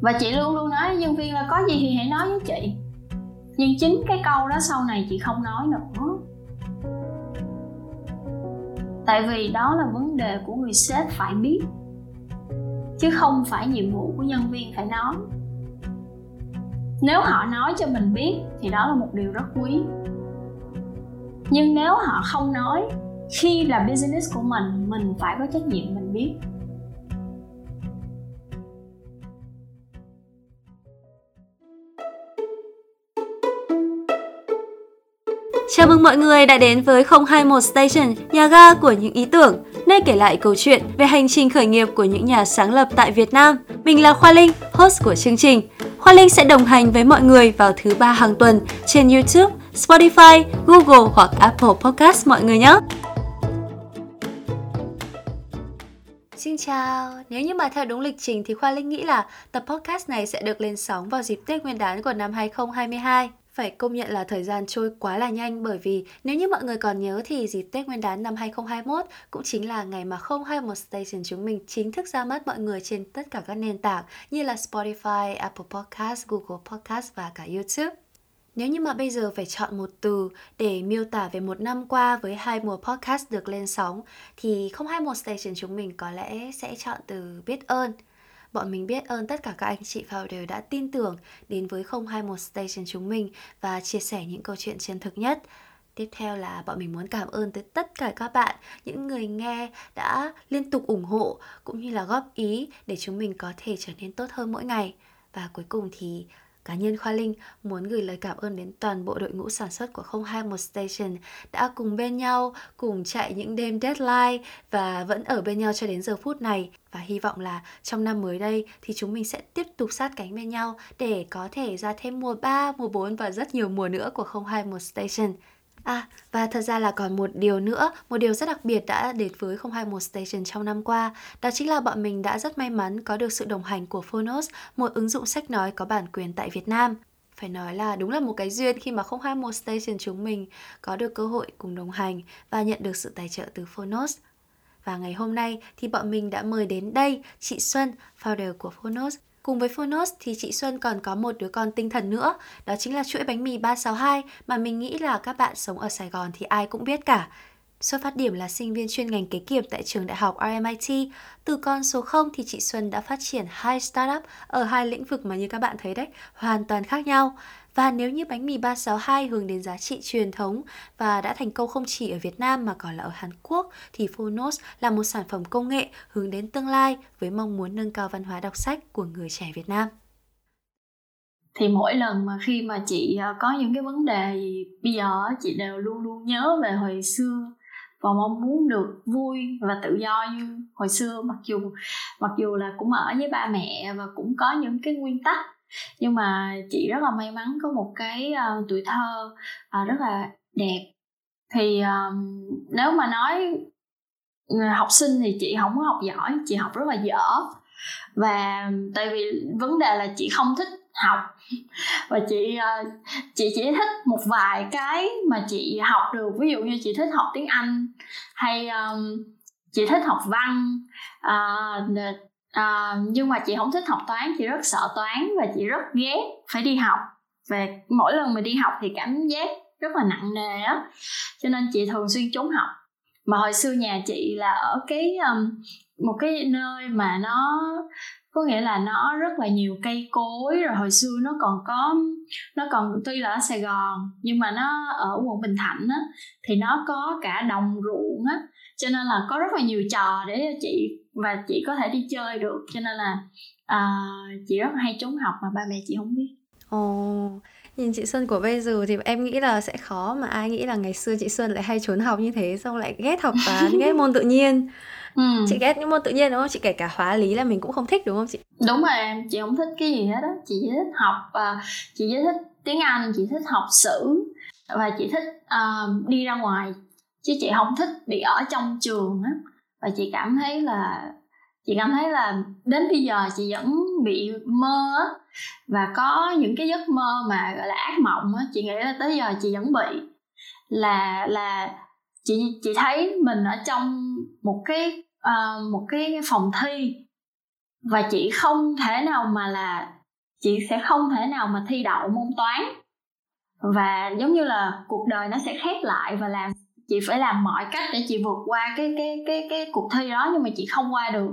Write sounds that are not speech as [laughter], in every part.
và chị luôn luôn nói với nhân viên là có gì thì hãy nói với chị. Nhưng chính cái câu đó sau này chị không nói nữa. Tại vì đó là vấn đề của người sếp phải biết, chứ không phải nhiệm vụ của nhân viên phải nói. Nếu họ nói cho mình biết thì đó là một điều rất quý. Nhưng nếu họ không nói, khi là business của mình mình phải có trách nhiệm mình biết. Chào mừng mọi người đã đến với 021 Station, nhà ga của những ý tưởng, nơi kể lại câu chuyện về hành trình khởi nghiệp của những nhà sáng lập tại Việt Nam. Mình là Khoa Linh, host của chương trình. Khoa Linh sẽ đồng hành với mọi người vào thứ ba hàng tuần trên YouTube, Spotify, Google hoặc Apple Podcast mọi người nhé. Xin chào, nếu như mà theo đúng lịch trình thì Khoa Linh nghĩ là tập podcast này sẽ được lên sóng vào dịp Tết Nguyên đán của năm 2022 phải công nhận là thời gian trôi quá là nhanh bởi vì nếu như mọi người còn nhớ thì dịp Tết Nguyên đán năm 2021 cũng chính là ngày mà 021 Station chúng mình chính thức ra mắt mọi người trên tất cả các nền tảng như là Spotify, Apple Podcast, Google Podcast và cả YouTube. Nếu như mà bây giờ phải chọn một từ để miêu tả về một năm qua với hai mùa podcast được lên sóng thì 021 Station chúng mình có lẽ sẽ chọn từ biết ơn – Bọn mình biết ơn tất cả các anh chị founder đã tin tưởng đến với 021 Station chúng mình và chia sẻ những câu chuyện chân thực nhất. Tiếp theo là bọn mình muốn cảm ơn tới tất cả các bạn, những người nghe đã liên tục ủng hộ cũng như là góp ý để chúng mình có thể trở nên tốt hơn mỗi ngày. Và cuối cùng thì Cá nhân Khoa Linh muốn gửi lời cảm ơn đến toàn bộ đội ngũ sản xuất của 021 Station đã cùng bên nhau, cùng chạy những đêm deadline và vẫn ở bên nhau cho đến giờ phút này. Và hy vọng là trong năm mới đây thì chúng mình sẽ tiếp tục sát cánh bên nhau để có thể ra thêm mùa 3, mùa 4 và rất nhiều mùa nữa của 021 Station. À, và thật ra là còn một điều nữa, một điều rất đặc biệt đã đến với 021 Station trong năm qua, đó chính là bọn mình đã rất may mắn có được sự đồng hành của Phonos, một ứng dụng sách nói có bản quyền tại Việt Nam. Phải nói là đúng là một cái duyên khi mà 021 Station chúng mình có được cơ hội cùng đồng hành và nhận được sự tài trợ từ Phonos. Và ngày hôm nay thì bọn mình đã mời đến đây chị Xuân, founder của Phonos, Cùng với Phonos thì chị Xuân còn có một đứa con tinh thần nữa, đó chính là chuỗi bánh mì 362 mà mình nghĩ là các bạn sống ở Sài Gòn thì ai cũng biết cả. Xuất phát điểm là sinh viên chuyên ngành kế kiểm tại trường đại học RMIT. Từ con số 0 thì chị Xuân đã phát triển hai startup ở hai lĩnh vực mà như các bạn thấy đấy, hoàn toàn khác nhau. Và nếu như bánh mì 362 hướng đến giá trị truyền thống và đã thành công không chỉ ở Việt Nam mà còn là ở Hàn Quốc, thì Phonos là một sản phẩm công nghệ hướng đến tương lai với mong muốn nâng cao văn hóa đọc sách của người trẻ Việt Nam. Thì mỗi lần mà khi mà chị à, có những cái vấn đề gì, bây giờ chị đều luôn luôn nhớ về hồi xưa và mong muốn được vui và tự do như hồi xưa. Mặc dù mặc dù là cũng ở với ba mẹ và cũng có những cái nguyên tắc nhưng mà chị rất là may mắn có một cái uh, tuổi thơ uh, rất là đẹp. Thì um, nếu mà nói học sinh thì chị không có học giỏi chị học rất là dở. Và tại vì vấn đề là chị không thích học. Và chị ờ, chị chỉ thích một vài cái mà chị học được. Ví dụ như chị thích học tiếng anh hay um, chị thích học văn uh, à, nhưng mà chị không thích học toán chị rất sợ toán và chị rất ghét phải đi học. Và mỗi lần mình đi học thì cảm giác rất là nặng nề á. Cho nên chị thường xuyên trốn học. Mà hồi xưa nhà chị là ở cái um, một cái nơi mà nó có nghĩa là nó rất là nhiều cây cối rồi hồi xưa nó còn có nó còn tuy là ở Sài Gòn nhưng mà nó ở quận Bình Thạnh á thì nó có cả đồng ruộng á. Cho nên là có rất là nhiều trò để chị và chị có thể đi chơi được cho nên là uh, chị rất hay trốn học mà ba mẹ chị không biết. Ồ oh, nhìn chị Xuân của bây giờ thì em nghĩ là sẽ khó mà ai nghĩ là ngày xưa chị Xuân lại hay trốn học như thế xong lại ghét học toán ghét môn tự nhiên. [laughs] Ừ. chị ghét những môn tự nhiên đúng không? Chị kể cả hóa lý là mình cũng không thích đúng không chị? Đúng rồi em chị không thích cái gì hết đó chị chỉ thích học và chị chỉ thích tiếng anh chị thích học sử và chị thích uh, đi ra ngoài. Chứ chị không thích bị ở trong trường á và chị cảm thấy là chị cảm thấy là đến bây giờ chị vẫn bị mơ á. Và có những cái giấc mơ mà gọi là ác mộng á chị nghĩ là tới giờ chị vẫn bị. Là là chị chị thấy mình ở trong một cái uh, một cái phòng thi. Và chị không thể nào mà là chị sẽ không thể nào mà thi đậu môn toán. Và giống như là cuộc đời nó sẽ khép lại và làm chị phải làm mọi cách để chị vượt qua cái cái cái cái cuộc thi đó nhưng mà chị không qua được.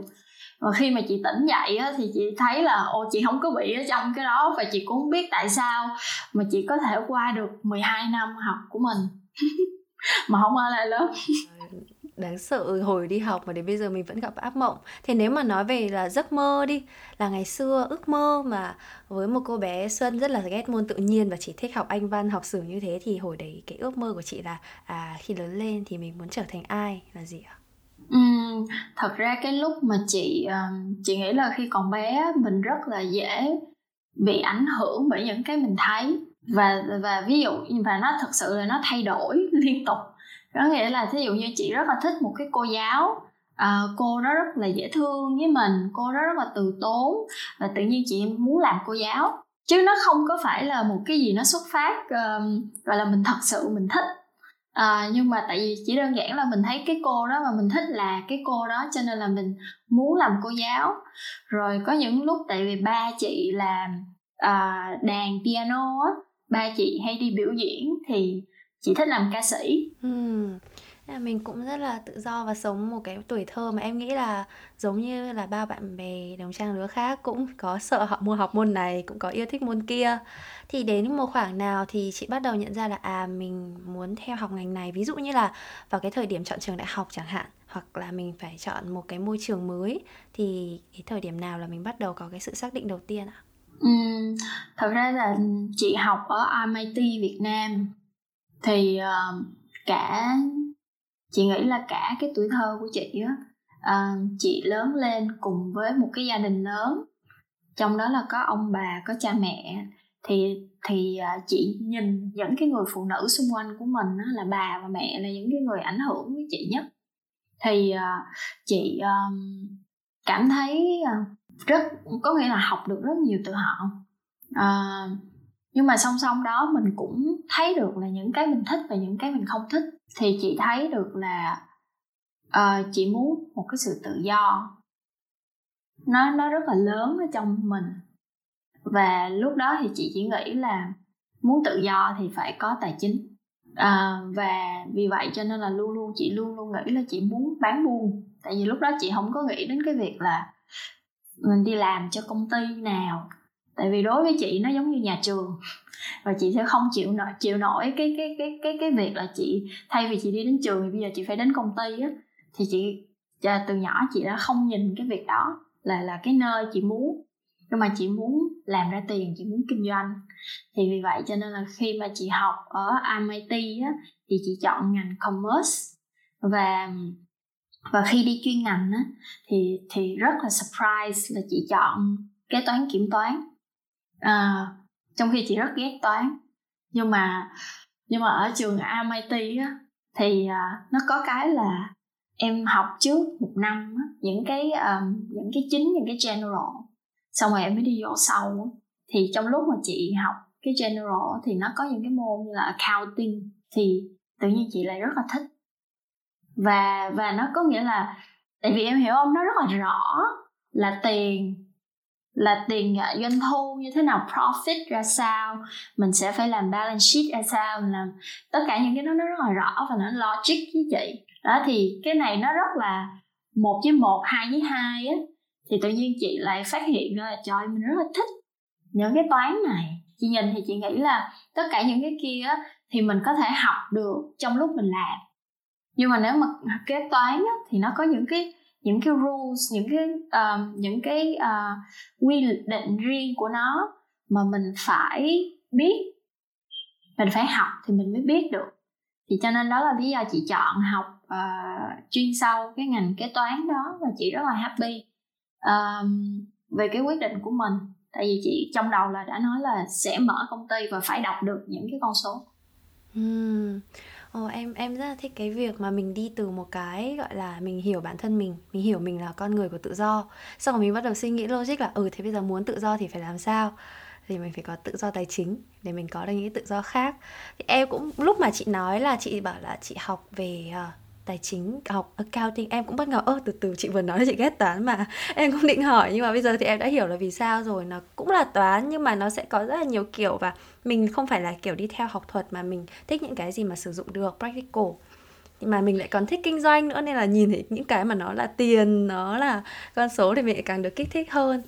Và khi mà chị tỉnh dậy á, thì chị thấy là ô chị không có bị ở trong cái đó. Và chị cũng không biết tại sao mà chị có thể qua được 12 năm học của mình. [laughs] Mà không ở lại lớp đáng sợ hồi đi học mà đến bây giờ mình vẫn gặp ác mộng. Thì nếu mà nói về là giấc mơ đi là ngày xưa ước mơ mà với một cô bé xuân rất là ghét môn tự nhiên và chỉ thích học anh văn học sử như thế thì hồi đấy cái ước mơ của chị là à khi lớn lên thì mình muốn trở thành ai là gì ạ? Uhm, thật ra cái lúc mà chị chị nghĩ là khi còn bé mình rất là dễ bị ảnh hưởng bởi những cái mình thấy. Và và ví dụ và nó thật sự là nó thay đổi liên tục có nghĩa là thí dụ như chị rất là thích một cái cô giáo à, cô đó rất là dễ thương với mình cô đó rất là từ tốn và tự nhiên chị muốn làm cô giáo. Chứ nó không có phải là một cái gì nó xuất phát um, gọi là mình thật sự mình thích. À, nhưng mà tại vì chỉ đơn giản là mình thấy cái cô đó mà mình thích là cái cô đó cho nên là mình muốn làm cô giáo. Rồi có những lúc tại vì ba chị làm uh, đàn piano á ba chị hay đi biểu diễn thì chị thích làm ca sĩ. Ừ. mình cũng rất là tự do và sống một cái tuổi thơ mà em nghĩ là giống như là ba bạn bè đồng trang lứa khác cũng có sợ họ mua học môn này cũng có yêu thích môn kia. Thì đến một khoảng nào thì chị bắt đầu nhận ra là à mình muốn theo học ngành này. Ví dụ như là vào cái thời điểm chọn trường đại học chẳng hạn hoặc là mình phải chọn một cái môi trường mới thì cái thời điểm nào là mình bắt đầu có cái sự xác định đầu tiên ạ? Ừ, thật ra là chị học ở MIT Việt Nam thì uh, cả chị nghĩ là cả cái tuổi thơ của chị á uh, chị lớn lên cùng với một cái gia đình lớn. Trong đó là có ông bà có cha mẹ. Thì thì uh, chị nhìn những cái người phụ nữ xung quanh của mình á, là bà và mẹ là những cái người ảnh hưởng với chị nhất. Thì uh, chị um, cảm thấy uh, rất có nghĩa là học được rất nhiều từ họ. Uh, nhưng mà song song đó mình cũng thấy được là những cái mình thích và những cái mình không thích. Thì chị thấy được là uh, chị muốn một cái sự tự do. Nó nó rất là lớn ở trong mình. Và lúc đó thì chị chỉ nghĩ là muốn tự do thì phải có tài chính. À, và vì vậy cho nên là luôn luôn chị luôn luôn nghĩ là chị muốn bán buôn. Tại vì lúc đó chị không có nghĩ đến cái việc là mình đi làm cho công ty nào tại vì đối với chị nó giống như nhà trường. Và chị sẽ không chịu nổi chịu nổi cái cái cái cái cái việc là chị thay vì chị đi đến trường thì bây giờ chị phải đến công ty á, thì chị từ nhỏ chị đã không nhìn cái việc đó là là cái nơi chị muốn. Nhưng mà chị muốn làm ra tiền, chị muốn kinh doanh. Thì vì vậy cho nên là khi mà chị học ở MIT á, thì chị chọn ngành commerce. Và và khi đi chuyên ngành á, thì thì rất là surprise là chị chọn kế toán, kiểm toán à, trong khi chị rất ghét toán. Nhưng mà nhưng mà ở trường MIT á thì à, nó có cái là em học trước một năm á, những cái um, những cái chính những cái general. Xong rồi em mới đi vô sâu thì trong lúc mà chị học cái general thì nó có những cái môn như là accounting thì tự nhiên chị lại rất là thích. Và và nó có nghĩa là tại vì em hiểu không nó rất là rõ là tiền là tiền doanh thu như thế nào profit ra sao mình sẽ phải làm balance sheet ra sao mình làm tất cả những cái đó nó rất là rõ và nó logic với chị. Đó thì cái này nó rất là một với một hai với hai á thì tự nhiên chị lại phát hiện ra là trời mình rất là thích những cái toán này. Chị nhìn thì chị nghĩ là tất cả những cái kia á, thì mình có thể học được trong lúc mình làm. Nhưng mà nếu mà kế toán á, thì nó có những cái những cái rules những cái uh, những cái uh, quy định riêng của nó mà mình phải biết mình phải học thì mình mới biết được. Thì cho nên đó là lý do chị chọn học uh, chuyên sâu cái ngành kế toán đó và chị rất là happy. Uh, về cái quyết định của mình. Tại vì chị trong đầu là đã nói là sẽ mở công ty và phải đọc được những cái con số. Uhm. Ồ, em em rất là thích cái việc mà mình đi từ một cái gọi là mình hiểu bản thân mình, mình hiểu mình là con người của tự do. Xong rồi mình bắt đầu suy nghĩ logic là ừ thế bây giờ muốn tự do thì phải làm sao? Thì mình phải có tự do tài chính để mình có được những tự do khác. Thì em cũng lúc mà chị nói là chị bảo là chị học về uh, tài chính học accounting em cũng bất ngờ. Ơ từ từ chị vừa nói là chị ghét toán mà. [laughs] Em cũng định hỏi nhưng mà bây giờ thì em đã hiểu là vì sao rồi. Nó cũng là toán nhưng mà nó sẽ có rất là nhiều kiểu và mình không phải là kiểu đi theo học thuật mà mình thích những cái gì mà sử dụng được practical. Mà mình lại còn thích kinh doanh nữa nên là nhìn thấy những cái mà nó là tiền nó là con số thì mình lại càng được kích thích hơn.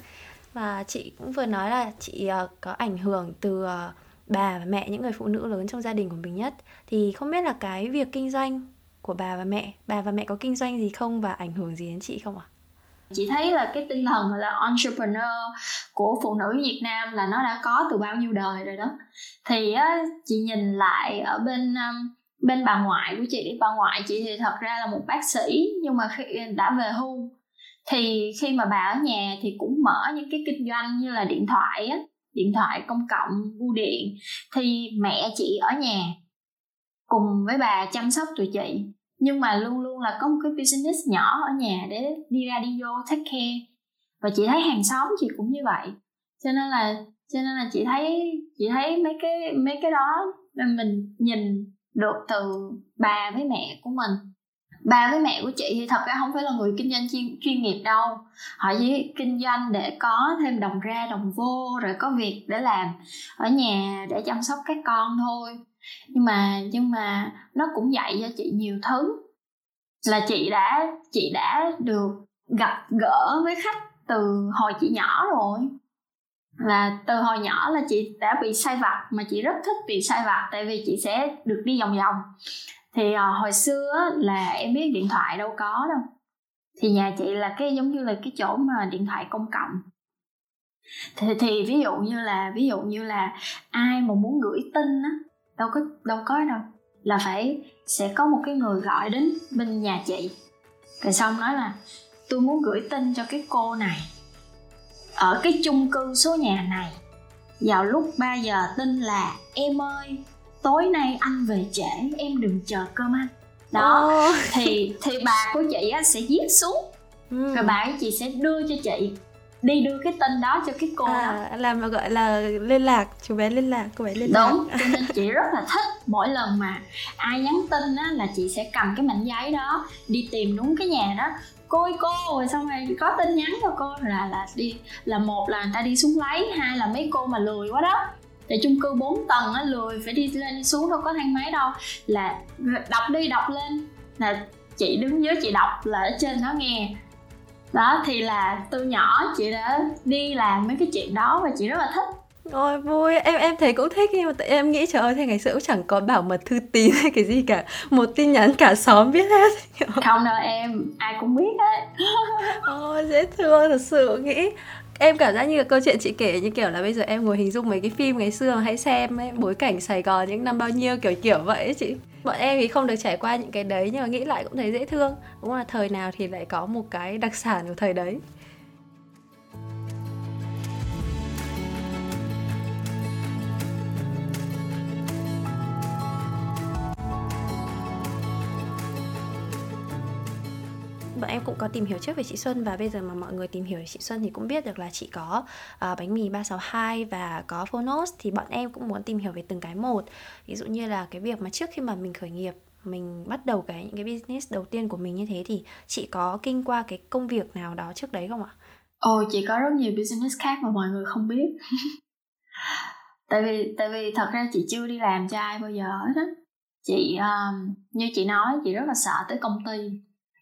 Và chị cũng vừa nói là chị uh, có ảnh hưởng từ uh, bà và mẹ những người phụ nữ lớn trong gia đình của mình nhất. Thì không biết là cái việc kinh doanh của bà và mẹ. Bà và mẹ có kinh doanh gì không và ảnh hưởng gì đến chị không ạ? Chị thấy là cái tinh thần là entrepreneur của phụ nữ Việt Nam là nó đã có từ bao nhiêu đời rồi đó. Thì á, chị nhìn lại ở bên um, bên bà ngoại của chị. Bà ngoại chị thì thật ra là một bác sĩ nhưng mà khi đã về hưu. Thì khi mà bà ở nhà thì cũng mở những cái kinh doanh như là điện thoại á điện thoại công cộng bưu điện. Thì mẹ chị ở nhà cùng với bà chăm sóc tụi chị. Nhưng mà luôn luôn là có một cái business nhỏ ở nhà để đi ra đi vô take care. Và chị thấy hàng xóm chị cũng như vậy. Cho nên là cho nên là chị thấy chị thấy mấy cái mấy cái đó mình nhìn được từ bà với mẹ của mình. Bà với mẹ của chị thì thật ra không phải là người kinh doanh chuyên, chuyên nghiệp đâu. Họ chỉ kinh doanh để có thêm đồng ra đồng vô rồi có việc để làm ở nhà để chăm sóc các con thôi nhưng mà nhưng mà nó cũng dạy cho chị nhiều thứ. Là chị đã chị đã được gặp gỡ với khách từ hồi chị nhỏ rồi. Là từ hồi nhỏ là chị đã bị sai vặt mà chị rất thích bị sai vặt tại vì chị sẽ được đi vòng vòng. Thì à, hồi xưa là em biết điện thoại đâu có đâu. Thì nhà chị là cái giống như là cái chỗ mà điện thoại công cộng. Thì, thì ví dụ như là ví dụ như là ai mà muốn gửi tin á đâu có đâu có đâu. Là phải sẽ có một cái người gọi đến bên nhà chị. Rồi xong nói là tôi muốn gửi tin cho cái cô này ở cái chung cư số nhà này. Vào lúc 3 giờ tin là em ơi tối nay anh về trễ em đừng chờ cơm ăn đó oh. thì thì bà của chị á sẽ viết xuống. Ừ. rồi bà của chị sẽ đưa cho chị đi đưa cái tin đó cho cái cô à, đó. làm mà gọi là liên lạc chú bé liên lạc cô bé liên lạc. đúng cho nên chị [laughs] rất là thích. Mỗi lần mà ai nhắn tin á là chị sẽ cầm cái mảnh giấy đó đi tìm đúng cái nhà đó. Cô ơi cô rồi xong rồi có tin nhắn cho cô là là đi là một là người ta đi xuống lấy hai là mấy cô mà lười quá đó. Tại chung cư 4 tầng á lười phải đi lên đi xuống đâu có thang máy đâu. Là đọc đi đọc lên. Là chị đứng dưới chị đọc là ở trên nó nghe đó thì là từ nhỏ chị đã đi làm mấy cái chuyện đó và chị rất là thích. Ôi vui, em em thấy cũng thích nhưng mà tại em nghĩ trời ơi thế ngày xưa cũng chẳng có bảo mật thư tín hay cái gì cả. Một tin nhắn cả xóm biết hết. Không đâu em, ai cũng biết hết. [laughs] Ôi dễ thương thật sự nghĩ em cảm giác như là câu chuyện chị kể như kiểu là bây giờ em ngồi hình dung mấy cái phim ngày xưa mà hay xem ấy, bối cảnh Sài Gòn những năm bao nhiêu kiểu kiểu vậy ấy chị. Bọn em thì không được trải qua những cái đấy nhưng mà nghĩ lại cũng thấy dễ thương. Đúng là thời nào thì lại có một cái đặc sản của thời đấy. Bọn em cũng có tìm hiểu trước về chị Xuân và bây giờ mà mọi người tìm hiểu về chị Xuân thì cũng biết được là chị có uh, bánh mì 362 và có Phonos thì bọn em cũng muốn tìm hiểu về từng cái một. Ví dụ như là cái việc mà trước khi mà mình khởi nghiệp mình bắt đầu cái những cái business đầu tiên của mình như thế thì chị có kinh qua cái công việc nào đó trước đấy không ạ? Ồ, chị có rất nhiều business khác mà mọi người không biết. [laughs] tại vì tại vì thật ra chị chưa đi làm cho ai bao giờ hết á. Chị um, như chị nói chị rất là sợ tới công ty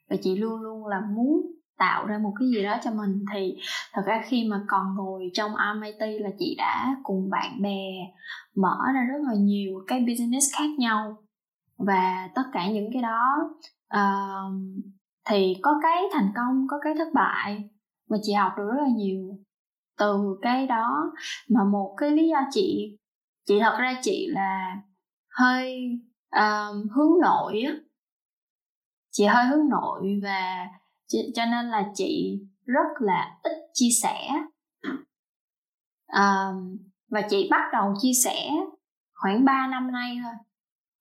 và chị luôn luôn là muốn tạo ra một cái gì đó cho mình. Thì thật ra khi mà còn ngồi trong MIT là chị đã cùng bạn bè mở ra rất là nhiều cái business khác nhau. Và tất cả những cái đó uh, thì có cái thành công có cái thất bại mà chị học được rất là nhiều. Từ cái đó mà một cái lý do chị chị thật ra chị là hơi uh, hướng nội á chị hơi hướng nội và cho nên là chị rất là ít chia sẻ. À, và chị bắt đầu chia sẻ khoảng 3 năm nay thôi.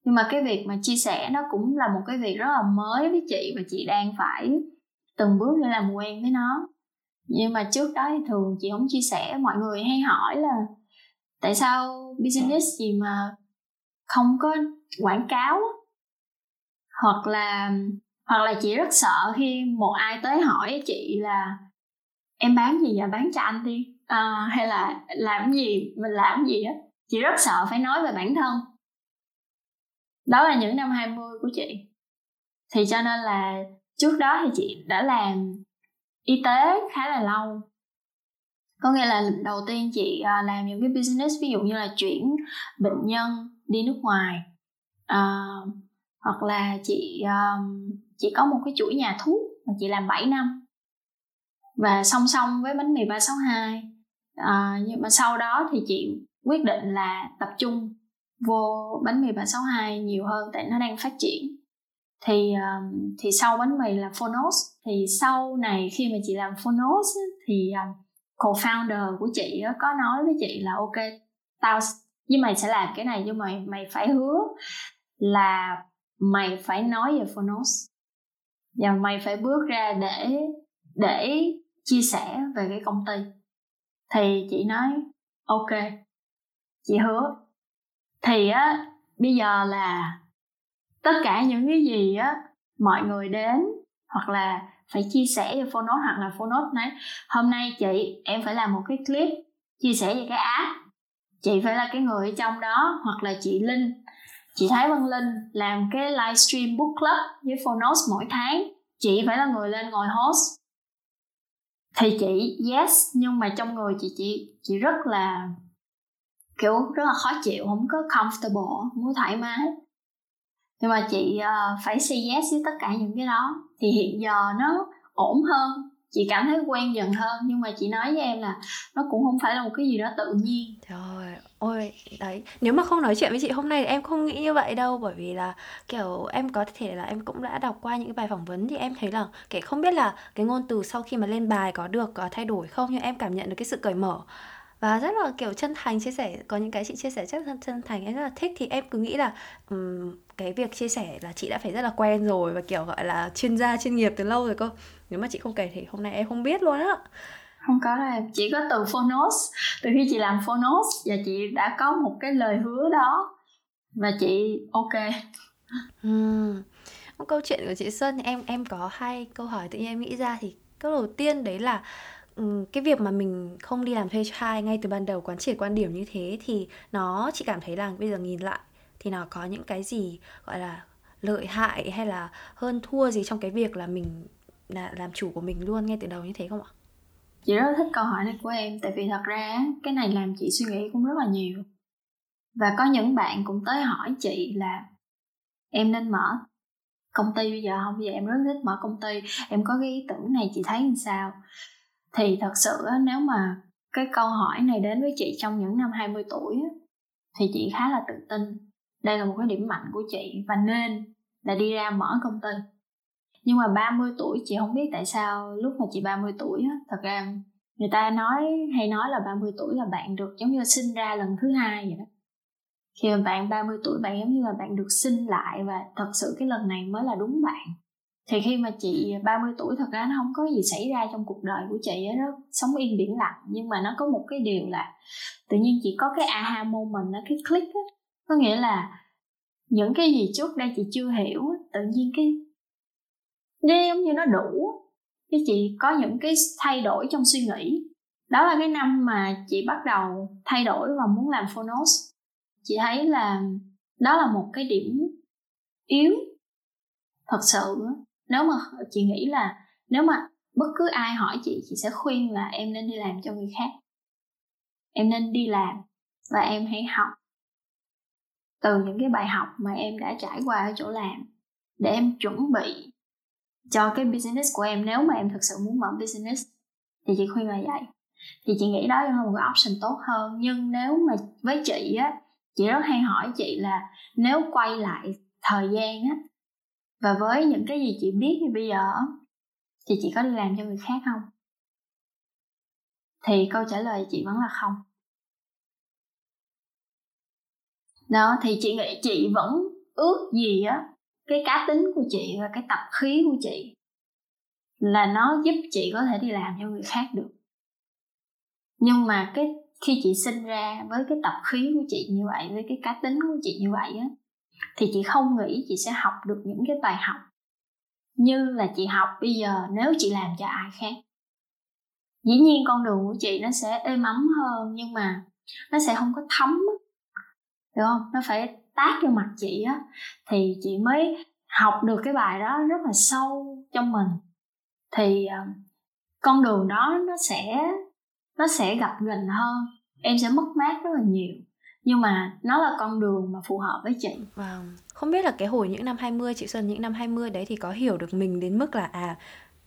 Nhưng mà cái việc mà chia sẻ nó cũng là một cái việc rất là mới với chị và chị đang phải từng bước để làm quen với nó. Nhưng mà trước đó thì thường chị không chia sẻ mọi người hay hỏi là tại sao business gì mà không có quảng cáo? Hoặc là hoặc là chị rất sợ khi một ai tới hỏi chị là em bán gì và bán cho anh đi. À, hay là làm gì? Mình làm gì á? Chị rất sợ phải nói về bản thân. Đó là những năm 20 của chị. Thì cho nên là trước đó thì chị đã làm y tế khá là lâu. Có nghĩa là đầu tiên chị à, làm những cái business ví dụ như là chuyển bệnh nhân đi nước ngoài. À, hoặc là chị um, chị có một cái chuỗi nhà thuốc mà chị làm 7 năm. Và song song với bánh mì 362 à, ờ, nhưng mà sau đó thì chị quyết định là tập trung vô bánh mì 362 nhiều hơn tại nó đang phát triển. Thì um, thì sau bánh mì là Phonos. Thì sau này khi mà chị làm Phonos thì um, co-founder của chị có nói với chị là ok tao với mày sẽ làm cái này nhưng mày mày phải hứa là mày phải nói về Phonos và mày phải bước ra để để chia sẻ về cái công ty. Thì chị nói, ok, chị hứa. Thì á, bây giờ là tất cả những cái gì á, mọi người đến hoặc là phải chia sẻ về Phonos hoặc là Phonos nói, hôm nay chị, em phải làm một cái clip chia sẻ về cái app. Chị phải là cái người ở trong đó hoặc là chị Linh chị Thái Văn Linh làm cái livestream book club với Phonos mỗi tháng. Chị phải là người lên ngồi host. Thì chị yes nhưng mà trong người chị chị chị rất là kiểu rất là khó chịu không có comfortable không có thoải mái. Nhưng mà chị uh, phải say yes với tất cả những cái đó. Thì hiện giờ nó ổn hơn chị cảm thấy quen dần hơn nhưng mà chị nói với em là nó cũng không phải là một cái gì đó tự nhiên. Trời ôi đấy nếu mà không nói chuyện với chị hôm nay thì em không nghĩ như vậy đâu bởi vì là kiểu em có thể là em cũng đã đọc qua những cái bài phỏng vấn thì em thấy là kể không biết là cái ngôn từ sau khi mà lên bài có được có thay đổi không nhưng em cảm nhận được cái sự cởi mở. Và rất là kiểu chân thành chia sẻ có những cái chị chia sẻ rất là chân thành em rất là thích thì em cứ nghĩ là um, cái việc chia sẻ là chị đã phải rất là quen rồi và kiểu gọi là chuyên gia chuyên nghiệp từ lâu rồi cơ nếu mà chị không kể thì hôm nay em không biết luôn á. Không có đâu chỉ có từ phonos. Từ khi chị làm phonos và chị đã có một cái lời hứa đó. Và chị ok. Uhm. một câu chuyện của chị Xuân em em có hai câu hỏi tự nhiên em nghĩ ra thì câu đầu tiên đấy là cái việc mà mình không đi làm thuê trai ngay từ ban đầu quán triệt quan điểm như thế thì nó chị cảm thấy là bây giờ nhìn lại thì nó có những cái gì gọi là lợi hại hay là hơn thua gì trong cái việc là mình là, làm chủ của mình luôn, ngay từ đầu như thế không ạ? Chị rất thích câu hỏi này của em, tại vì thật ra cái này làm chị suy nghĩ cũng rất là nhiều. Và có những bạn cũng tới hỏi chị là, em nên mở công ty bây giờ không bây dạ, giờ em rất thích mở công ty. Em có cái ý tưởng này, chị thấy làm sao? Thì thật sự nếu mà cái câu hỏi này đến với chị trong những năm 20 tuổi thì chị khá là tự tin. Đây là một cái điểm mạnh của chị và nên là đi ra mở công ty nhưng mà 30 tuổi, chị không biết tại sao lúc mà chị 30 tuổi á, thật ra người ta nói, hay nói là 30 tuổi là bạn được giống như sinh ra lần thứ hai vậy đó. Khi mà bạn 30 tuổi, bạn giống như là bạn được sinh lại và thật sự cái lần này mới là đúng bạn. Thì khi mà chị 30 tuổi, thật ra nó không có gì xảy ra trong cuộc đời của chị đó sống yên biển lặng. Nhưng mà nó có một cái điều là tự nhiên chị có cái aha moment, nó cái click á, có nghĩa là những cái gì trước đây chị chưa hiểu tự nhiên cái nó giống như nó đủ cái chị có những cái thay đổi trong suy nghĩ. Đó là cái năm mà chị bắt đầu thay đổi và muốn làm phonos. Chị thấy là đó là một cái điểm yếu, thật sự. Nếu mà chị nghĩ là nếu mà bất cứ ai hỏi chị chị sẽ khuyên là em nên đi làm cho người khác. Em nên đi làm và em hãy học từ những cái bài học mà em đã trải qua ở chỗ làm để em chuẩn bị cho cái business của em. Nếu mà em thực sự muốn mở business, thì chị khuyên là vậy. Thì chị nghĩ đó là một cái option tốt hơn. Nhưng nếu mà với chị á, chị rất hay hỏi chị là nếu quay lại thời gian á, và với những cái gì chị biết như bây giờ thì chị có đi làm cho người khác không? Thì câu trả lời chị vẫn là không. Đó, thì chị nghĩ chị vẫn ước gì á cái cá tính của chị và cái tập khí của chị là nó giúp chị có thể đi làm cho người khác được. Nhưng mà cái, khi chị sinh ra với cái tập khí của chị như vậy, với cái cá tính của chị như vậy á, thì chị không nghĩ chị sẽ học được những cái bài học như là chị học bây giờ nếu chị làm cho ai khác. Dĩ nhiên con đường của chị nó sẽ êm ấm hơn nhưng mà nó sẽ không có thấm được không? Nó phải tác vô mặt chị á, thì chị mới học được cái bài đó rất là sâu trong mình thì ờ, con đường đó nó sẽ nó sẽ gặp gần hơn, em sẽ mất mát rất là nhiều nhưng mà nó là con đường mà phù hợp với chị. Vâng. Không biết là cái hồi những năm 20 chị Xuân, những năm 20 đấy thì có hiểu được mình đến mức là à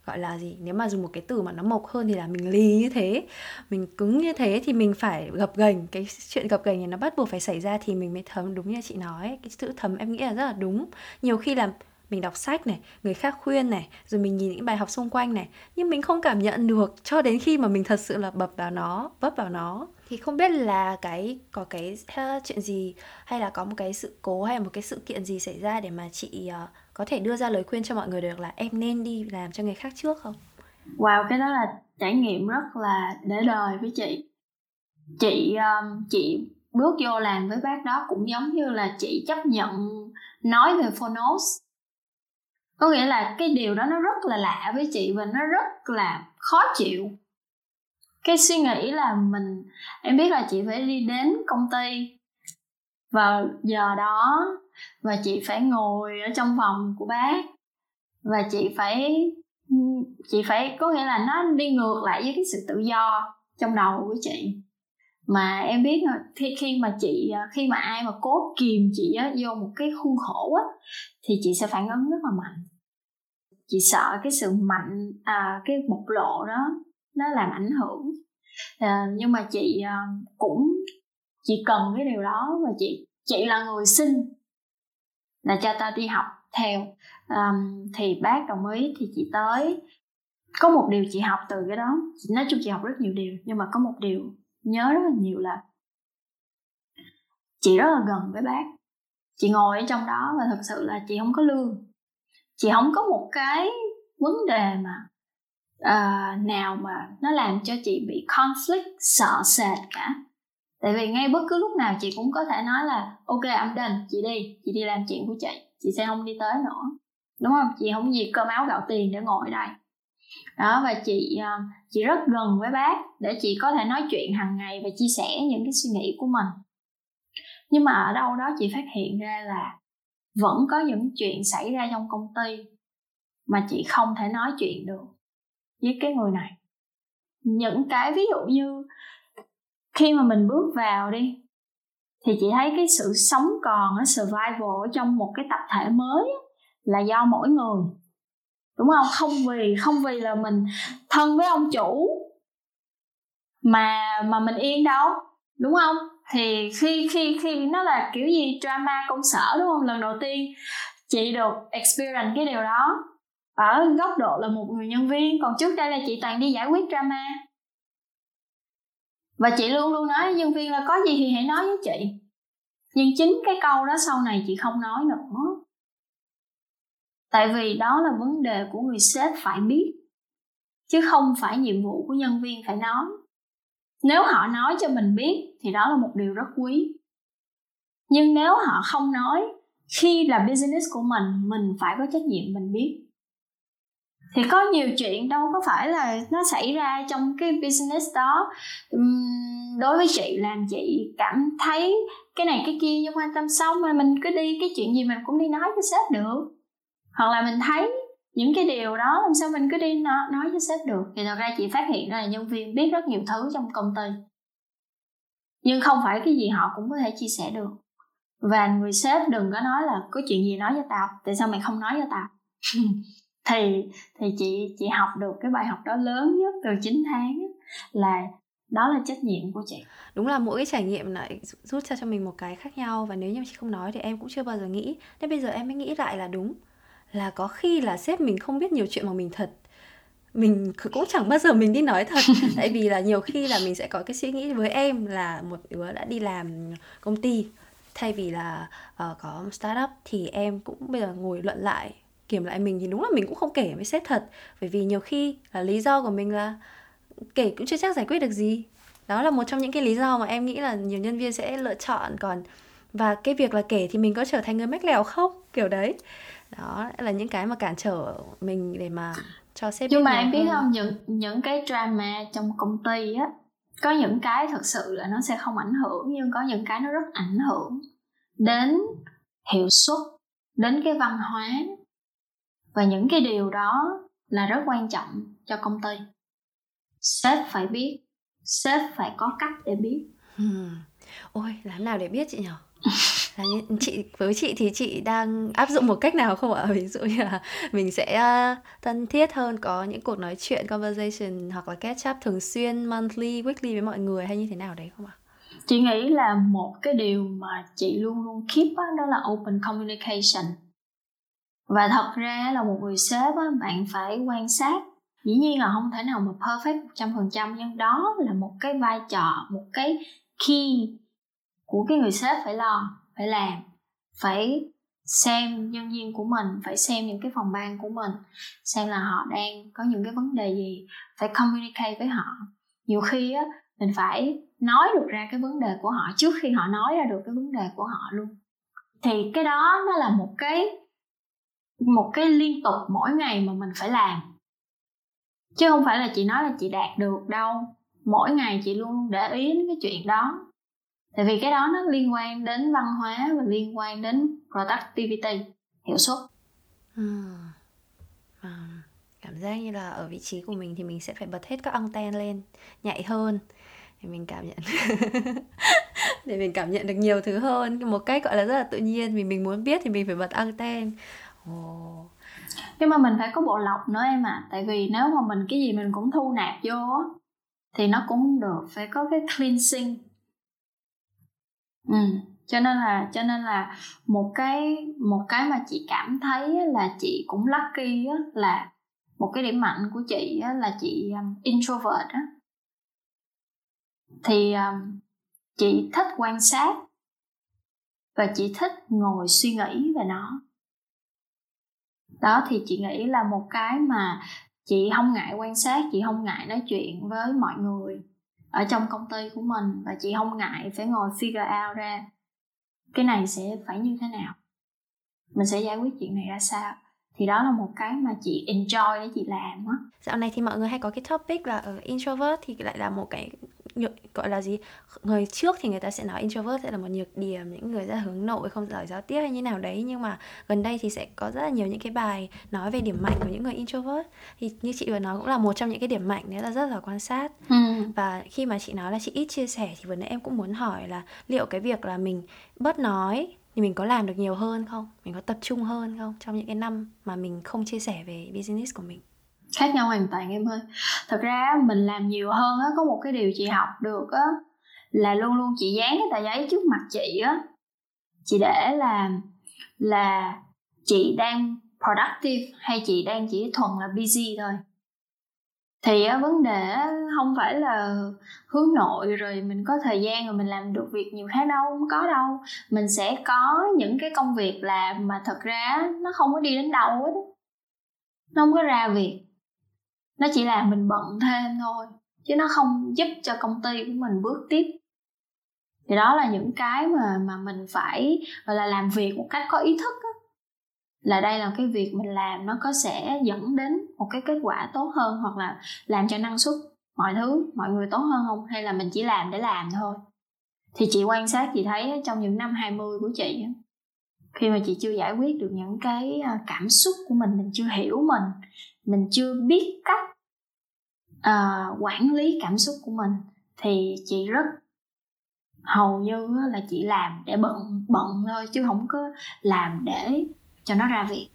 gọi là gì? Nếu mà dùng một cái từ mà nó mộc hơn thì là mình lì như thế mình cứng như thế thì mình phải gập gành. Cái chuyện gập gành này nó bắt buộc phải xảy ra thì mình mới thấm đúng như chị nói cái chữ thấm em nghĩ là rất là đúng. Nhiều khi là mình đọc sách này người khác khuyên này rồi mình nhìn những bài học xung quanh này nhưng mình không cảm nhận được cho đến khi mà mình thật sự là bập vào nó vấp vào nó. Thì không biết là cái có cái chuyện gì hay là có một cái sự cố hay là một cái sự kiện gì xảy ra để mà chị uh, có thể đưa ra lời khuyên cho mọi người được là em nên đi làm cho người khác trước không? Wow, cái đó là trải nghiệm rất là để đời với chị. Chị um, chị bước vô làm với bác đó cũng giống như là chị chấp nhận nói về phonos có nghĩa là cái điều đó nó rất là lạ với chị và nó rất là khó chịu cái suy nghĩ là mình em biết là chị phải đi đến công ty vào giờ đó và chị phải ngồi ở trong phòng của bác và chị phải chị phải có nghĩa là nó đi ngược lại với cái sự tự do trong đầu của chị. Mà em biết khi khi mà chị khi mà ai mà cố kìm chị á, vô một cái khuôn khổ á, thì chị sẽ phản ứng rất là mạnh. Chị sợ cái sự mạnh à, cái bộc lộ đó nó làm ảnh hưởng. À, nhưng mà chị à, cũng chị cần cái điều đó và chị chị là người xin là cho ta đi học theo. Um, thì bác đồng ý thì chị tới. Có một điều chị học từ cái đó nói chung chị học rất nhiều điều nhưng mà có một điều nhớ rất là nhiều là chị rất là gần với bác. Chị ngồi ở trong đó và thật sự là chị không có lương. Chị không có một cái vấn đề mà uh, nào mà nó làm cho chị bị conflict sợ sệt cả tại vì ngay bất cứ lúc nào chị cũng có thể nói là, ok, I'm done, chị đi chị đi làm chuyện của chị chị sẽ không đi tới nữa. Đúng không? Chị không gì cơm áo gạo tiền để ngồi đây. Đó, và chị ờ, chị rất gần với bác để chị có thể nói chuyện hàng ngày và chia sẻ những cái suy nghĩ của mình. Nhưng mà ở đâu đó chị phát hiện ra là vẫn có những chuyện xảy ra trong công ty mà chị không thể nói chuyện được với cái người này. Những cái ví dụ như khi mà mình bước vào đi, thì chị thấy cái sự sống còn ở survival ở trong một cái tập thể mới là do mỗi người. Đúng không? Không vì không vì là mình thân với ông chủ mà mà mình yên đâu, đúng không? Thì khi khi khi nó là kiểu gì, drama công sở, đúng không? Lần đầu tiên chị được experience cái điều đó ở góc độ là một người nhân viên, còn trước đây là chị toàn đi giải quyết drama và chị luôn luôn nói với nhân viên là có gì thì hãy nói với chị. Nhưng chính cái câu đó sau này chị không nói nữa. Tại vì đó là vấn đề của người sếp phải biết, chứ không phải nhiệm vụ của nhân viên phải nói. Nếu họ nói cho mình biết thì đó là một điều rất quý. Nhưng nếu họ không nói, khi là business của mình mình phải có trách nhiệm mình biết thì có nhiều chuyện đâu có phải là nó xảy ra trong cái business đó. Đối với chị làm chị cảm thấy cái này cái kia nhưng quan tâm xong mà mình cứ đi cái chuyện gì mình cũng đi nói với sếp được. Hoặc là mình thấy những cái điều đó làm sao mình cứ đi nói, nói với sếp được. Thì thật ra chị phát hiện ra là nhân viên biết rất nhiều thứ trong công ty. Nhưng không phải cái gì họ cũng có thể chia sẻ được. Và người sếp đừng có nói là có chuyện gì nói với tao tại sao mày không nói với tao? [laughs] thì thì chị chị học được cái bài học đó lớn nhất từ 9 tháng là đó là trách nhiệm của chị. Đúng là mỗi cái trải nghiệm lại rút ra cho mình một cái khác nhau và nếu như chị không nói thì em cũng chưa bao giờ nghĩ. Nên bây giờ em mới nghĩ lại là đúng là có khi là sếp mình không biết nhiều chuyện mà mình thật. Mình cũng chẳng bao giờ mình đi nói thật. [laughs] Tại vì là nhiều khi là mình sẽ có cái suy nghĩ với em là một đứa đã đi làm công ty thay vì là uh, có startup thì em cũng bây giờ ngồi luận lại kiểm lại mình thì đúng là mình cũng không kể với sếp thật. Bởi vì nhiều khi là lý do của mình là kể cũng chưa chắc giải quyết được gì. Đó là một trong những cái lý do mà em nghĩ là nhiều nhân viên sẽ lựa chọn. Còn và cái việc là kể thì mình có trở thành người mách lèo không? Kiểu đấy. Đó là những cái mà cản trở mình để mà cho sếp nhưng mà em biết hơn. không những những cái drama trong công ty á có những cái thật sự là nó sẽ không ảnh hưởng nhưng có những cái nó rất ảnh hưởng đến hiệu suất đến cái văn hóa và những cái điều đó là rất quan trọng cho công ty. Sếp phải biết sếp phải có cách để biết. Hmm. ôi làm nào để biết chị nhỉ [laughs] là như chị với chị thì chị đang áp dụng một cách nào không ạ? [laughs] Ví dụ như là mình sẽ uh, thân thiết hơn có những cuộc nói chuyện conversation hoặc là catch up thường xuyên monthly weekly với mọi người hay như thế nào đấy không ạ? Chị nghĩ là một cái điều mà chị luôn luôn keep đó, đó là open communication và thật ra là một người sếp á, bạn phải quan sát. Dĩ nhiên là không thể nào mà perfect trăm phần trăm nhưng đó là một cái vai trò một cái key của cái người sếp phải lo phải làm phải xem nhân viên của mình phải xem những cái phòng ban của mình xem là họ đang có những cái vấn đề gì phải communicate với họ. Nhiều khi á mình phải nói được ra cái vấn đề của họ trước khi họ nói ra được cái vấn đề của họ luôn. Thì cái đó nó là một cái một cái liên tục mỗi ngày mà mình phải làm. Chứ không phải là chị nói là chị đạt được đâu. Mỗi ngày chị luôn để ý đến cái chuyện đó. Tại vì cái đó nó liên quan đến văn hóa và liên quan đến productivity hiệu suất. À, cảm giác như là ở vị trí của mình thì mình sẽ phải bật hết các anten lên nhạy hơn để mình cảm nhận. [laughs] Để mình cảm nhận được nhiều thứ hơn. Một cách gọi là rất là tự nhiên. Vì mình muốn biết thì mình phải bật anten oh. nhưng mà mình phải có bộ lọc nữa em ạ à. tại vì nếu mà mình cái gì mình cũng thu nạp vô thì nó cũng không được phải có cái cleansing ừ cho nên là cho nên là một cái một cái mà chị cảm thấy là chị cũng lucky á, là một cái điểm mạnh của chị á, là chị um, introvert á thì um, chị thích quan sát và chị thích ngồi suy nghĩ về nó đó, thì chị nghĩ là một cái mà chị không ngại quan sát, chị không ngại nói chuyện với mọi người ở trong công ty của mình và chị không ngại phải ngồi figure out ra cái này sẽ phải như thế nào, mình sẽ giải quyết chuyện này ra sao. Thì đó là một cái mà chị enjoy để chị làm á. Dạo này thì mọi người hay có cái topic là ở introvert thì lại là một cái gọi là gì? Người trước thì người ta sẽ nói introvert sẽ là một nhược điểm những người rất là hướng nội không giỏi giao tiếp hay như nào đấy. Nhưng mà gần đây thì sẽ có rất là nhiều những cái bài nói về điểm mạnh của những người introvert. Thì như chị vừa nói cũng là một trong những cái điểm mạnh đấy là rất là quan sát. Ừ. và khi mà chị nói là chị ít chia sẻ thì vừa nãy em cũng muốn hỏi là liệu cái việc là mình bớt nói thì mình có làm được nhiều hơn không? Mình có tập trung hơn không trong những cái năm mà mình không chia sẻ về business của mình khác nhau hoàn toàn em ơi. Thật ra mình làm nhiều hơn á có một cái điều chị học được á là luôn luôn chị dán cái tờ giấy trước mặt chị á. Chị để là là chị đang productive hay chị đang chỉ thuần là busy thôi. Thì á, vấn đề không phải là hướng nội rồi mình có thời gian rồi mình làm được việc nhiều khác đâu không có đâu. Mình sẽ có những cái công việc làm mà thật ra nó không có đi đến đâu hết nó không có ra việc nó chỉ làm mình bận thêm thôi, chứ nó không giúp cho công ty của mình bước tiếp. Thì đó là những cái mà mà mình phải, gọi là, làm việc một cách có ý thức á. Là đây là cái việc mình làm nó có sẽ dẫn đến một cái kết quả tốt hơn hoặc là làm cho năng suất mọi thứ, mọi người tốt hơn không? Hay là mình chỉ làm để làm thôi? Thì chị quan sát, chị thấy trong những năm 20 của chị khi mà chị chưa giải quyết được những cái à, cảm xúc của mình mình chưa hiểu mình mình chưa biết cách uh, quản lý cảm xúc của mình thì chị rất hầu như là chị làm để bận bận thôi chứ không có làm để cho nó ra việc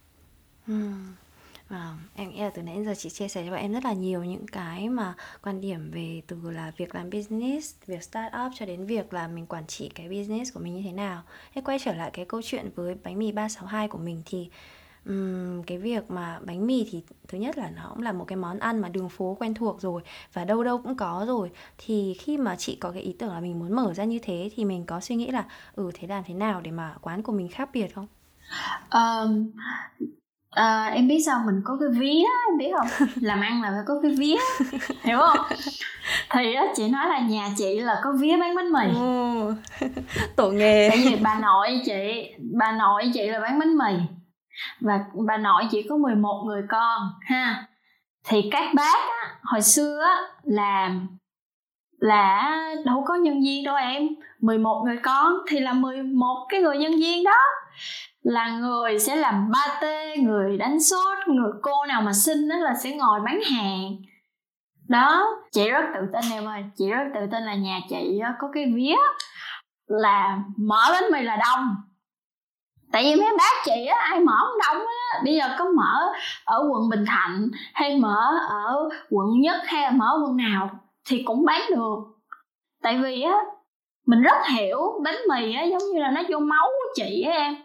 hmm. Wow, vâng, em nghĩ là từ nãy giờ chị chia sẻ cho bọn em rất là nhiều những cái mà quan điểm về từ là việc làm business, việc start up cho đến việc là mình quản trị cái business của mình như thế nào. Thế quay trở lại cái câu chuyện với bánh mì 362 của mình thì um, cái việc mà bánh mì thì thứ nhất là nó cũng là một cái món ăn mà đường phố quen thuộc rồi và đâu đâu cũng có rồi. Thì khi mà chị có cái ý tưởng là mình muốn mở ra như thế thì mình có suy nghĩ là ừ thế làm thế nào để mà quán của mình khác biệt không? Um, à, em biết sao mình có cái vía em biết không? [laughs] Làm ăn là phải có cái vía hiểu không? Thì á chị nói là nhà chị là có vía bán bánh mì. [laughs] Tổ nghề. Tại vì bà nội chị bà nội chị là bán bánh mì và bà nội chỉ có 11 người con ha. Thì các bác á, hồi xưa á, làm là đâu có nhân viên đâu em. 11 người con thì là 11 cái người nhân viên đó. Là người sẽ làm ba tê người đánh sốt người cô nào mà xinh đó là sẽ ngồi bán hàng. Đó chị rất tự tin em ơi. Chị rất tự tin là nhà chị có cái vía là mở lên mì là đông tại vì mấy bác chị á ai mở không đông á. Bây giờ có mở ở quận bình thạnh hay mở ở quận nhất hay là mở quận nào thì cũng bán được. Tại vì á mình rất hiểu bánh mì á giống như là nó vô máu của chị á em.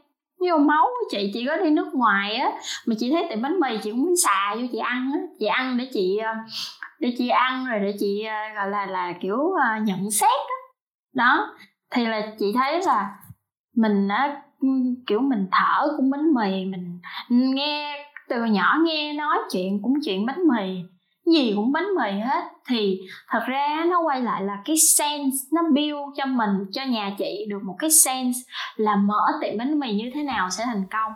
Vô máu của chị chị có đi nước ngoài á mà chị thấy tiệm bánh mì chị cũng muốn xà vô chị ăn á. Chị ăn để chị ờ, để chị ăn rồi để chị ờ, gọi là là kiểu ờ, nhận xét đó, đó thì là chị thấy là mình á kiểu mình thở cũng bánh mì, mình nghe từ nhỏ nghe nói chuyện cũng chuyện bánh mì, gì cũng bánh mì hết. Thì thật ra nó quay lại là cái sense, nó build cho mình, cho nhà chị được một cái sense là mở tiệm bánh mì như thế nào sẽ thành công.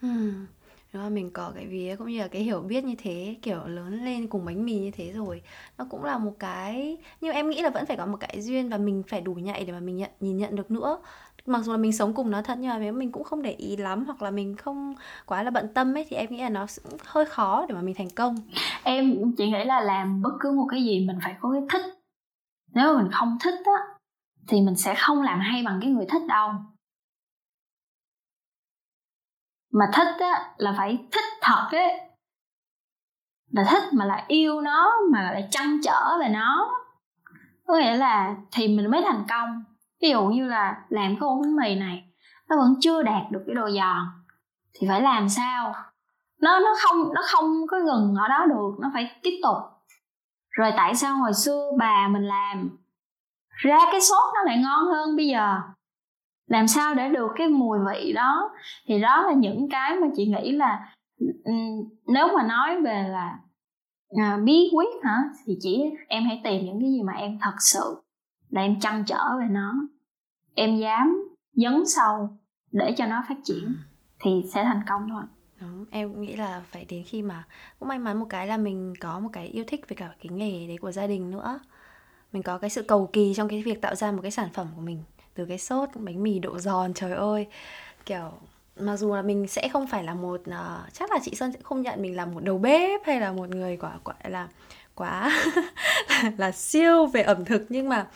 Hmm. rồi, mình có cái vía cũng như là cái hiểu biết như thế, kiểu lớn lên cùng bánh mì như thế rồi, nó cũng là một cái, nhưng em nghĩ là vẫn phải có một cái duyên và mình phải đủ nhạy để mà mình nhận, nhìn nhận được nữa mặc dù là mình sống cùng nó thật, nhưng mà nếu mình cũng không để ý lắm, hoặc là mình không quá là bận tâm ấy, thì em nghĩ là nó cũng hơi khó để mà mình thành công. Em chỉ nghĩ là làm bất cứ một cái gì mình phải có cái thích. Nếu mà mình không thích á, thì mình sẽ không làm hay bằng cái người thích đâu. Mà thích á, là phải thích thật ấy. Là thích mà là yêu nó, mà lại chăn trở về nó. Có nghĩa là thì mình mới thành công ví dụ như là làm cái ổ bánh mì này nó vẫn chưa đạt được cái độ giòn thì phải làm sao? Nó nó không nó không có ngừng ở đó được nó phải tiếp tục. Rồi tại sao hồi xưa bà mình làm? Ra cái sốt nó lại ngon hơn bây giờ. Làm sao để được cái mùi vị đó? Thì đó là những cái mà chị nghĩ là ừ, nếu mà nói về là à, bí quyết hả? Thì chỉ em hãy tìm những cái gì mà em thật sự là em chăn trở về nó em dám dấn sâu để cho nó phát triển thì sẽ thành công thôi. Đúng, em nghĩ là phải đến khi mà cũng may mắn một cái là mình có một cái yêu thích về cả cái nghề đấy của gia đình nữa. Mình có cái sự cầu kỳ trong cái việc tạo ra một cái sản phẩm của mình từ cái sốt bánh mì độ giòn trời ơi. Kiểu mặc dù là mình sẽ không phải là một uh, chắc là chị Sơn sẽ không nhận mình là một đầu bếp hay là một người quả gọi là quá [laughs] là siêu về ẩm thực. Nhưng mà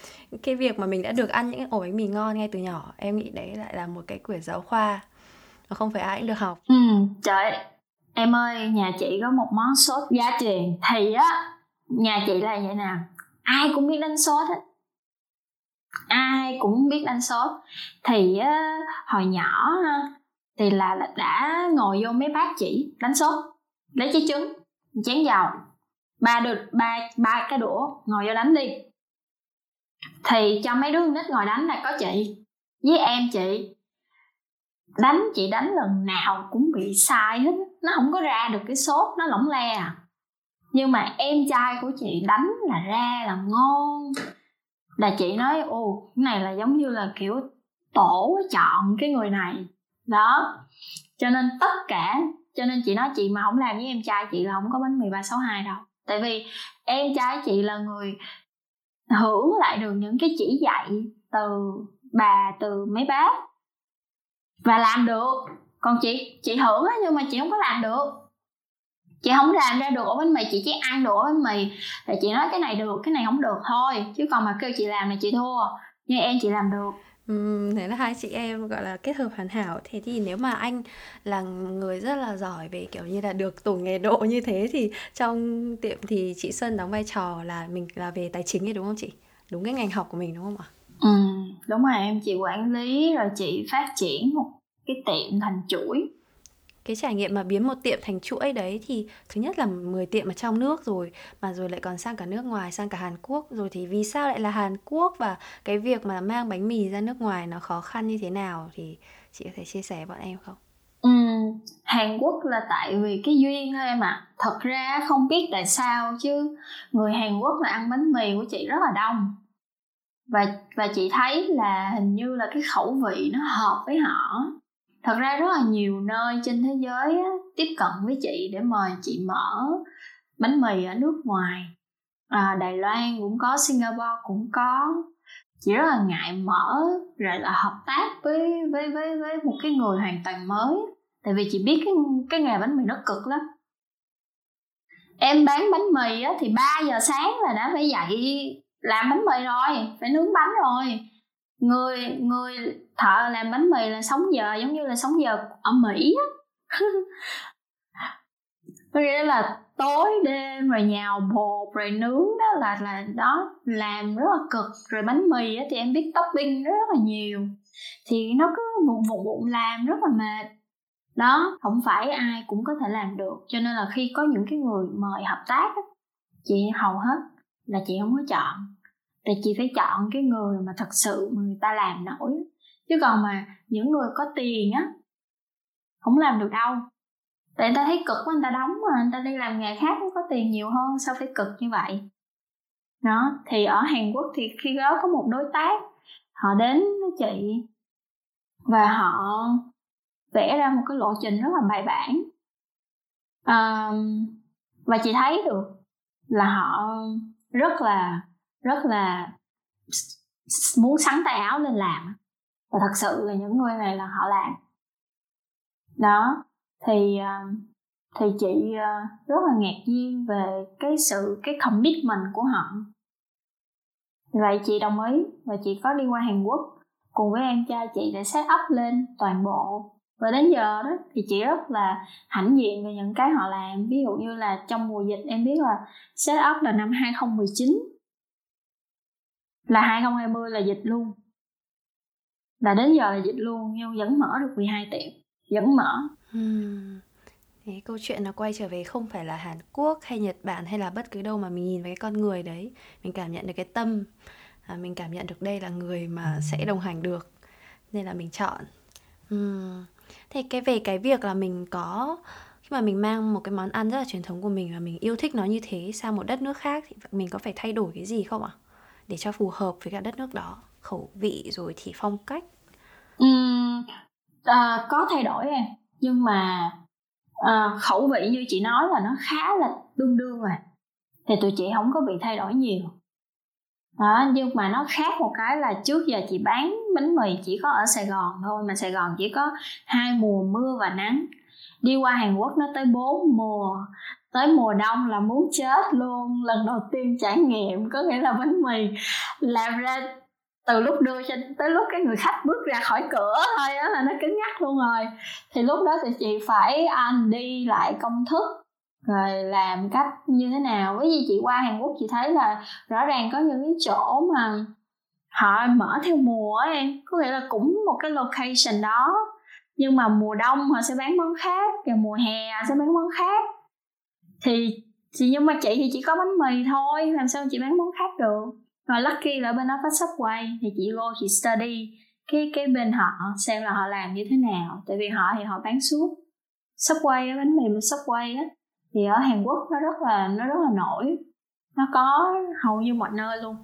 cái việc mà mình đã được ăn những ổ bánh mì ngon ngay từ nhỏ em nghĩ đấy lại là một cái quyển giáo khoa và không phải ai cũng được học. Ừ trời em ơi nhà chị có một món sốt giá truyền thì á nhà chị là vậy nè ai cũng biết đánh sốt hết. Ai cũng biết đánh sốt. Thì á, hồi nhỏ thì là đã ngồi vô mấy bác chỉ đánh sốt lấy trái trứng chén dầu ba được ba ba cái đũa ngồi vô đánh đi. Thì cho mấy đứa nít ngồi đánh là có chị với em chị. Đánh chị đánh lần nào cũng bị sai hết. Nó không có ra được cái sốt, nó lỏng le à. Nhưng mà em trai của chị đánh là ra là ngon. Là chị nói, ồ, cái này là giống như là kiểu tổ chọn cái người này. Đó. Cho nên tất cả, cho nên chị nói chị mà không làm với em trai chị là không có bánh mì ba sáu hai đâu tại vì em trai chị là người hưởng lại được những cái chỉ dạy từ bà, từ mấy bác và làm được. Còn chị chị hưởng á, nhưng mà chị không có làm được. Chị không làm ra được ổ bánh mì chị chỉ ăn được ổ bánh mì thì chị nói cái này được, cái này không được thôi. Chứ còn mà kêu chị làm là chị thua. Nhưng em chị làm được. Thế là hai chị em, gọi là, kết hợp hoàn hảo. Thế thì nếu mà anh là người rất là giỏi về, kiểu như là, được tổ nghề độ như thế thì trong tiệm thì chị Xuân đóng vai trò là mình là về tài chính ấy, đúng không chị? Đúng cái ngành học của mình, đúng không ạ? ừ đúng rồi em, chị quản lý rồi chị phát triển một cái tiệm thành chuỗi cái trải nghiệm mà biến một tiệm thành chuỗi đấy thì thứ nhất là 10 tiệm ở trong nước rồi mà rồi lại còn sang cả nước ngoài sang cả Hàn Quốc rồi thì vì sao lại là Hàn Quốc và cái việc mà mang bánh mì ra nước ngoài nó khó khăn như thế nào thì chị có thể chia sẻ với bọn em không? Ừ, Hàn Quốc là tại vì cái duyên thôi em ạ à. Thật ra không biết tại sao chứ Người Hàn Quốc là ăn bánh mì của chị rất là đông và và chị thấy là hình như là cái khẩu vị nó hợp với họ thật ra rất là nhiều nơi trên thế giới á, tiếp cận với chị để mời chị mở bánh mì ở nước ngoài. À, đài loan cũng có singapore cũng có. Chị rất là ngại mở rồi là hợp tác với với với với một cái người hoàn toàn mới tại vì chị biết cái cái nghề bánh mì nó cực lắm. Em bán bánh mì á, thì 3 giờ sáng là đã phải dậy làm bánh mì rồi phải nướng bánh rồi người người thợ làm bánh mì là sống giờ giống như là sống giờ ở mỹ á. [laughs] Có nghĩa là tối đêm rồi nhào bột rồi nướng đó là là đó làm rất là cực. Rồi bánh mì á, thì em biết topping rất, là nhiều. Thì nó cứ vụn vụn vụn làm rất là mệt. Đó không phải ai cũng có thể làm được. Cho nên là khi có những cái người mời hợp tác á, chị hầu hết là chị không có chọn thì chị phải chọn cái người mà thật sự mà người ta làm nổi chứ còn mà những người có tiền á không làm được đâu. Tại người ta thấy cực quá người ta đóng mà người ta đi làm nghề khác có tiền nhiều hơn sao phải cực như vậy? Đó thì ở hàn quốc thì khi đó có một đối tác họ đến với chị và họ vẽ ra một cái lộ trình rất là bài bản. À, và chị thấy được là họ rất là rất là muốn sắn tay áo lên làm. Và thật sự là những người này là họ làm. Đó, thì ờ, thì chị ờ, rất là ngạc nhiên về cái sự, cái commitment của họ. Vậy chị đồng ý và chị có đi qua Hàn Quốc cùng với em trai chị để set up lên toàn bộ. Và đến giờ đó thì chị rất là hãnh diện về những cái họ làm. Ví dụ như là trong mùa dịch em biết là set up là năm 2019 là 2020 là dịch luôn là đến giờ là dịch luôn nhưng vẫn mở được 12 tiệm vẫn mở hmm. Thế câu chuyện nó quay trở về không phải là Hàn Quốc hay Nhật Bản hay là bất cứ đâu mà mình nhìn vào cái con người đấy, mình cảm nhận được cái tâm, à, mình cảm nhận được đây là người mà sẽ đồng hành được, nên là mình chọn. Ừm. Thế cái về cái việc là mình có khi mà mình mang một cái món ăn rất là truyền thống của mình và mình yêu thích nó như thế sang một đất nước khác thì mình có phải thay đổi cái gì không ạ? Để cho phù hợp với cả đất nước đó, khẩu vị rồi thì phong cách. Ừm, à, có thay đổi em. Nhưng mà à, khẩu vị như chị nói là nó khá là tương đương rồi. Thì tụi chị không có bị thay đổi nhiều. Đó, nhưng mà nó khác một cái là trước giờ chị bán bánh mì chỉ có ở Sài Gòn thôi mà Sài Gòn chỉ có hai mùa mưa và nắng. Đi qua Hàn Quốc nó tới bốn mùa tới mùa đông là muốn chết luôn. Lần đầu tiên trải nghiệm có nghĩa là bánh mì. Làm ra từ lúc đưa cho tới lúc cái người khách bước ra khỏi cửa thôi á là nó cứng nhắc luôn rồi. Thì lúc đó thì chị phải anh đi lại công thức rồi làm cách như thế nào. Với gì chị qua Hàn Quốc chị thấy là rõ ràng có những cái chỗ mà họ mở theo mùa ấy, em. Có nghĩa là cũng một cái location đó. Nhưng mà mùa đông họ sẽ bán món khác và mùa hè họ sẽ bán món khác thì chị nhưng mà chị thì chỉ có bánh mì thôi, làm sao chị bán món khác được? Và lucky là bên đó có subway, thì chị vô chị study cái cái bên họ, xem là họ làm như thế nào. Tại vì họ thì họ bán suốt. Subway bánh mì mà subway á, thì ở Hàn Quốc nó rất là, nó rất là nổi. Nó có hầu như mọi nơi luôn.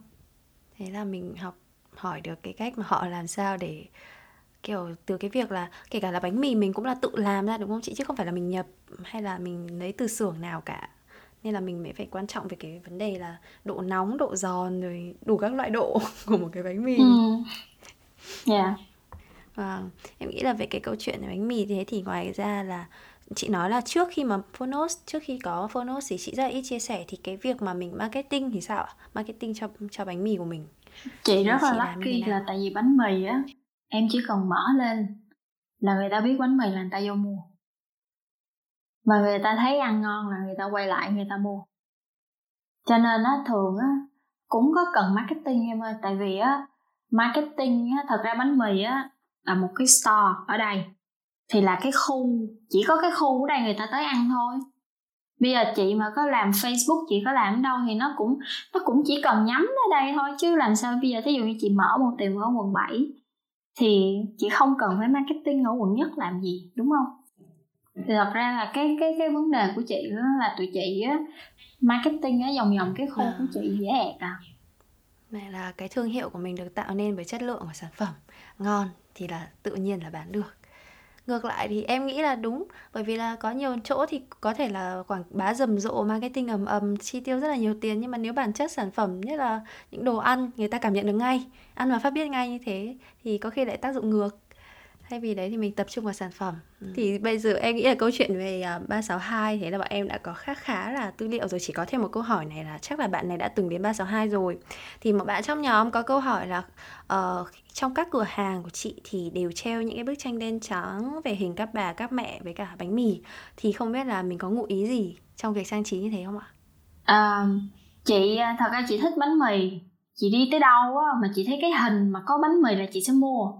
Thế là mình học hỏi được cái cách mà họ làm sao để kiểu từ cái việc là kể cả là bánh mì mình cũng là tự làm ra đúng không chị chứ không phải là mình nhập hay là mình lấy từ xưởng nào cả nên là mình mới phải quan trọng về cái vấn đề là độ nóng độ giòn rồi đủ các loại độ [laughs] của một cái bánh mì ừ. yeah. Vâng, em nghĩ là về cái câu chuyện bánh mì thế thì ngoài ra là chị nói là trước khi mà Phonos trước khi có Phonos thì chị rất là ít chia sẻ thì cái việc mà mình marketing thì sao ạ? Marketing cho cho bánh mì của mình. Chị rất là lucky là tại vì bánh mì á em chỉ cần mở lên là người ta biết bánh mì là người ta vô mua. Mà người ta thấy ăn ngon là người ta quay lại người ta mua. Cho nên á, thường á, cũng có cần marketing em ơi. Tại vì á, marketing á, thật ra bánh mì á, là một cái store ở đây. Thì là cái khu, chỉ có cái khu ở đây người ta tới ăn thôi. Bây giờ chị mà có làm facebook, chị có làm ở đâu thì nó cũng nó cũng chỉ cần nhắm ở đây thôi. Chứ làm sao bây giờ, thí dụ như chị mở một tiệm ở quận 7 thì chị không cần phải marketing ở quận nhất làm gì đúng không? Thì thật ra là cái cái cái vấn đề của chị đó là tụi chị á marketing á vòng vòng cái khu à. của chị dễ ẹt à. Này là cái thương hiệu của mình được tạo nên bởi chất lượng của sản phẩm. Ngon thì là tự nhiên là bán được ngược lại thì em nghĩ là đúng, bởi vì là có nhiều chỗ thì có thể là quảng bá rầm rộ marketing ầm ầm, chi tiêu rất là nhiều tiền, nhưng mà nếu bản chất sản phẩm, nhất là những đồ ăn, người ta cảm nhận được ngay, ăn và phát biết ngay như thế, thì có khi lại tác dụng ngược thay vì đấy thì mình tập trung vào sản phẩm. Ừ. thì bây giờ em nghĩ là câu chuyện về uh, 362 thế là bọn em đã có khá khá là tư liệu rồi. Chỉ có thêm một câu hỏi này là chắc là bạn này đã từng đến 362 rồi. Thì một bạn trong nhóm có câu hỏi là uh, trong các cửa hàng của chị thì đều treo những cái bức tranh đen trắng về hình các bà các mẹ với cả bánh mì. Thì không biết là mình có ngụ ý gì trong việc trang trí như thế không ạ? À, chị à, thật ra chị thích bánh mì. Chị đi tới đâu á mà chị thấy cái hình mà có bánh mì là chị sẽ mua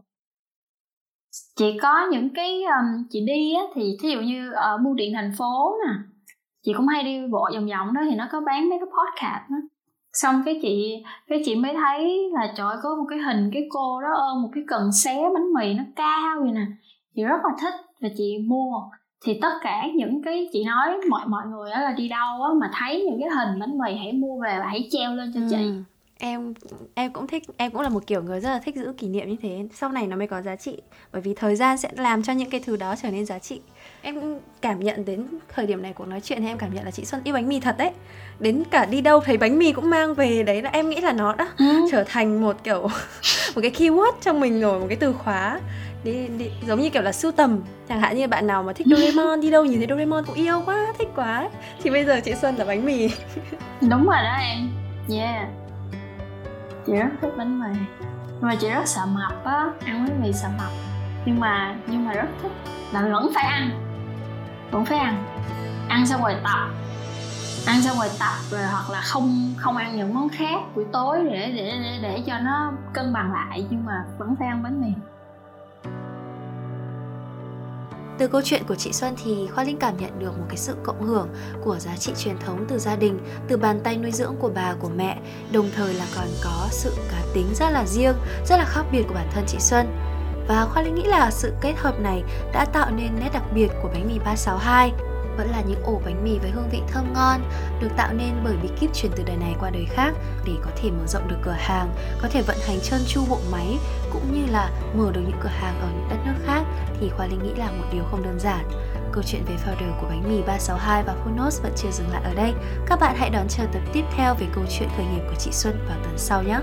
chị có những cái um, chị đi á thì thí dụ như ở bưu điện thành phố nè chị cũng hay đi bộ vòng vòng đó thì nó có bán mấy cái podcast đó xong cái chị cái chị mới thấy là trời có một cái hình cái cô đó ôm một cái cần xé bánh mì nó cao vậy nè. Chị rất là thích và chị mua. Thì tất cả những cái chị nói mọi mọi người đó là đi đâu á mà thấy những cái hình bánh mì hãy mua về và hãy treo lên cho ừ. chị em em cũng thích em cũng là một kiểu người rất là thích giữ kỷ niệm như thế. Sau này nó mới có giá trị. Bởi vì thời gian sẽ làm cho những cái thứ đó trở nên giá trị. Em cảm nhận đến thời điểm này của nói chuyện thì em cảm nhận là chị Xuân yêu bánh mì thật đấy. Đến cả đi đâu thấy bánh mì cũng mang về. Đấy là em nghĩ là nó đã ừ. trở thành một kiểu [laughs] một cái keyword trong mình rồi một cái từ khóa. Đi, đi giống như kiểu là sưu tầm. Chẳng hạn như bạn nào mà thích Doraemon đi đâu nhìn thấy Doraemon cũng yêu quá thích quá. Thì bây giờ chị Xuân là bánh mì. [laughs] Đúng rồi đó em. Yeah chị rất thích bánh mì. Nhưng mà chị rất sợ mập á, ăn bánh mì sợ mập. Nhưng mà nhưng mà rất thích. Là vẫn phải ăn. Vẫn phải ăn. Ăn xong rồi tập. Ăn xong rồi tập rồi hoặc là không không ăn những món khác buổi tối để để để để cho nó cân bằng lại. Nhưng mà vẫn phải ăn bánh mì. Từ câu chuyện của chị Xuân thì Khoa Linh cảm nhận được một cái sự cộng hưởng của giá trị truyền thống từ gia đình, từ bàn tay nuôi dưỡng của bà của mẹ, đồng thời là còn có sự cá tính rất là riêng, rất là khác biệt của bản thân chị Xuân. Và Khoa Linh nghĩ là sự kết hợp này đã tạo nên nét đặc biệt của bánh mì 362 vẫn là những ổ bánh mì với hương vị thơm ngon được tạo nên bởi bí kíp truyền từ đời này qua đời khác để có thể mở rộng được cửa hàng, có thể vận hành trơn tru bộ máy cũng như là mở được những cửa hàng ở những đất nước khác thì Khoa Linh nghĩ là một điều không đơn giản. Câu chuyện về founder của bánh mì 362 và Phonos vẫn chưa dừng lại ở đây. Các bạn hãy đón chờ tập tiếp theo về câu chuyện khởi nghiệp của chị Xuân vào tuần sau nhé.